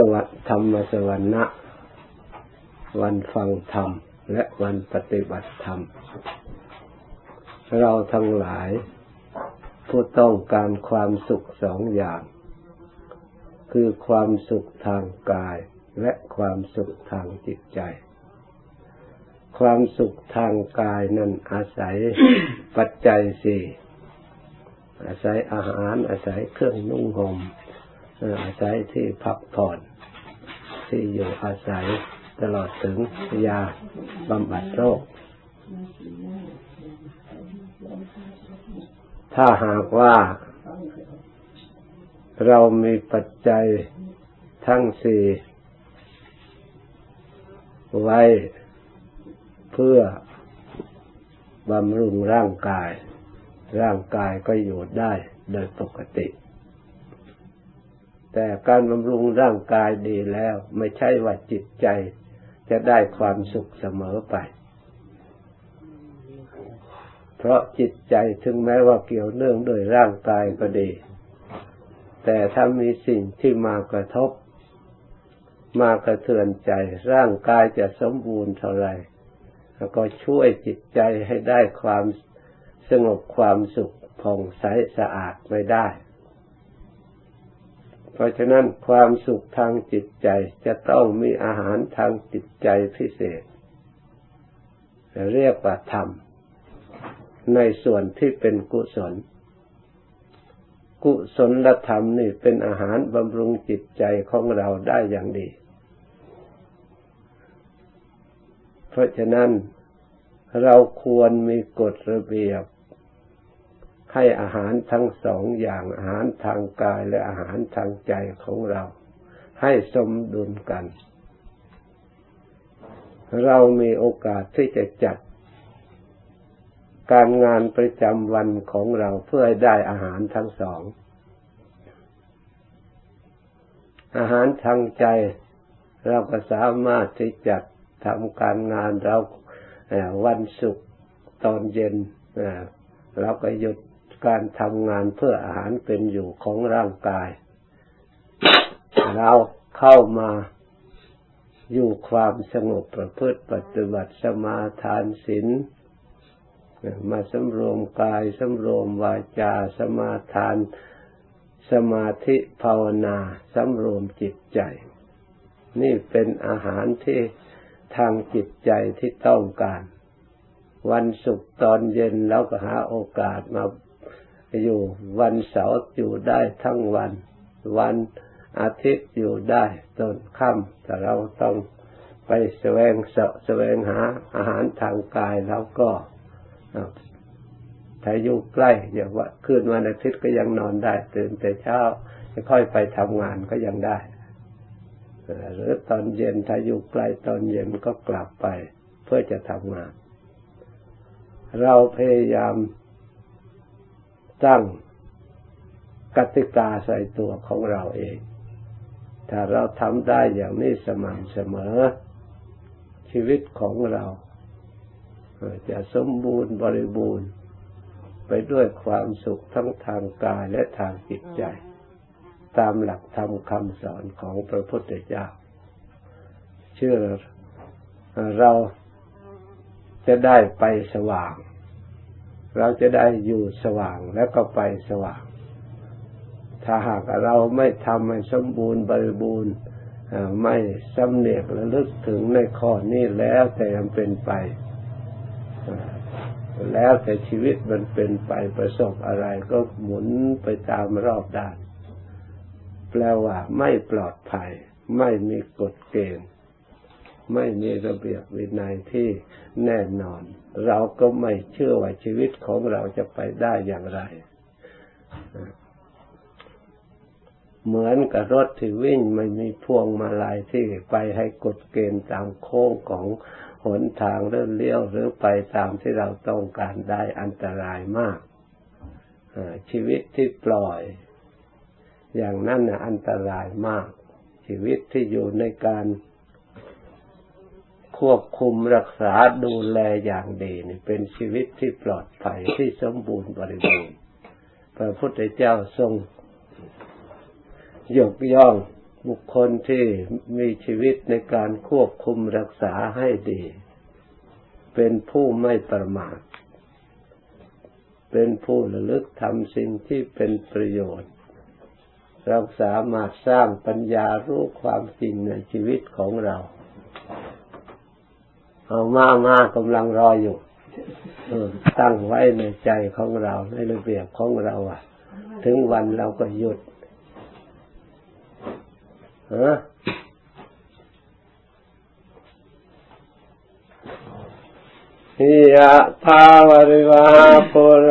สวัสธรรมสวรรณะวันฟังธรรม และวันปฏิบัติธรรม เราทั้งหลาย ผู้ต้องการความสุขสองอย่าง คือความสุขทางกายและความสุขทางจิตใจ ความสุขทางกายนั้นอาศัยปัจจัยสี่อาศัยอาหารอาศัยเครื่องนุ่งห่ม อาศัยที่พักผ่อนที่อยู่อาศัยตลอดถึงยาบำบัดโรค ถ้าหากว่าเรามีปัจจัยทั้งสี่ไว้เพื่อบำรุงร่างกาย ร่างกายก็อยู่ได้โดยปกติ แต่การบำรุงร่างกายดีแล้ว ไม่ใช่ว่าจิตใจจะได้ความสุขเสมอไป เพราะจิตใจถึงแม้ว่าเกี่ยวเนื่องโดยร่างกายก็ดี แต่ถ้ามีสิ่งที่มากระทบ มากระเทือนใจ ร่างกายจะสมบูรณ์เท่าไรแล้วก็ช่วยจิตใจให้ได้ความสงบความสุขผ่องใสสะอาดไม่ได้ เพราะฉะนั้นความสุขทางจิตใจจะต้องมีอาหารทางจิตใจพิเศษ เรียกว่าธรรม ในส่วนที่เป็นกุศล กุศลธรรมนี่เป็นอาหารบำรุงจิตใจของเราได้อย่างดี เพราะฉะนั้นเราควรมีกฎระเบียบ ให้อาหารทั้งสองอย่างอาหารทางกายและอาหารทางใจของเรา ให้สมดุลกัน เรามีโอกาสที่จะจัด การงานประจำวันของเราเพื่อให้ได้อาหารทั้งสอง อาหารทางใจ เราก็สามารถที่จะทำการงานเราวันศุกร์ตอนเย็นเราก็หยุด การทำงานเพื่ออาหารเป็นอยู่ของร่างกาย เราเข้ามาอยู่ความสงบประพฤติปฏิบัติสมาทานศีลมาสำรวมกายสำรวมวาจาสมาทาน สมาธิภาวนาสำรวมจิตใจ นี่เป็นอาหารที่ทางจิตใจที่ต้องการ วันศุกร์ตอนเย็นเราก็หาโอกาสมา อยู่ วันเสาร์อยู่ได้ทั้งวัน วันอาทิตย์อยู่ได้ตอนค่ำแต่เราต้องไปแสวงเสาะแสวงหาอาหารทางกายแล้วก็ถ้าอยู่ใกล้อย่างว่าคืนวันอาทิตย์ก็ยังนอนได้ ตื่นแต่เช้าจะค่อยไปทำงานก็ยังได้หรือตอนเย็นถ้าอยู่ใกล้ตอนเย็นก็กลับไป เพื่อจะทำงาน เราพยายาม ตั้งกติกาใส่ตัวของเราเอง ถ้าเราทำได้อย่างนี้สม่ำเสมอ ชีวิตของเราจะสมบูรณ์บริบูรณ์ ไปด้วยความสุขทั้งทางกายและทางจิตใจ ตามหลักธรรมคำสอนของพระพุทธเจ้า เชื่อเราจะได้ไปสว่าง เราจะได้อยู่สว่างแล้วก็ไปสว่าง ถ้าหากเราไม่ทำให้สมบูรณ์บริบูรณ์ไม่สำเนียกระลึกถึงในข้อนี้แล้วแต่มันเป็นไป แล้วแต่ชีวิตมันเป็นไปประสบอะไรก็หมุนไปตามรอบด้าน แปลว่าไม่ปลอดภัย ไม่มีกฎเกณฑ์ ไม่มีระเบียบวินัยที่แน่นอน เราก็ไม่เชื่อว่าชีวิตของเราจะไปได้อย่างไร เหมือนกับรถที่วิ่งไม่มีพวงมาลัยที่ไปให้กดเกณฑ์ตามโค้งของหนทางเลื่อนเลี้ยวหรือไปตามที่เราต้องการได้อันตรายมากชีวิตที่ปล่อย อย่างนั้นอันตรายมาก ชีวิตที่อยู่ในการ ควบคุมรักษาดูแลอย่างดีนี่เป็นชีวิตที่ปลอดภัยที่สมบูรณ์บริบูรณ์พระพุทธเจ้าทรงยกย่องบุคคลที่มีชีวิตในการควบคุมรักษาให้ดี เป็นผู้ไม่ประมาท เป็นผู้ระลึกทำสิ่งที่เป็นประโยชน์เราสามารถสร้างปัญญารู้ความจริงในชีวิตของเรา เอามามากำลังรออยู่ตั้งไว้ในใจของเราในระเบียบของเราอะ ถึงวันเราก็หยุดฮะยะภาวริวาปุร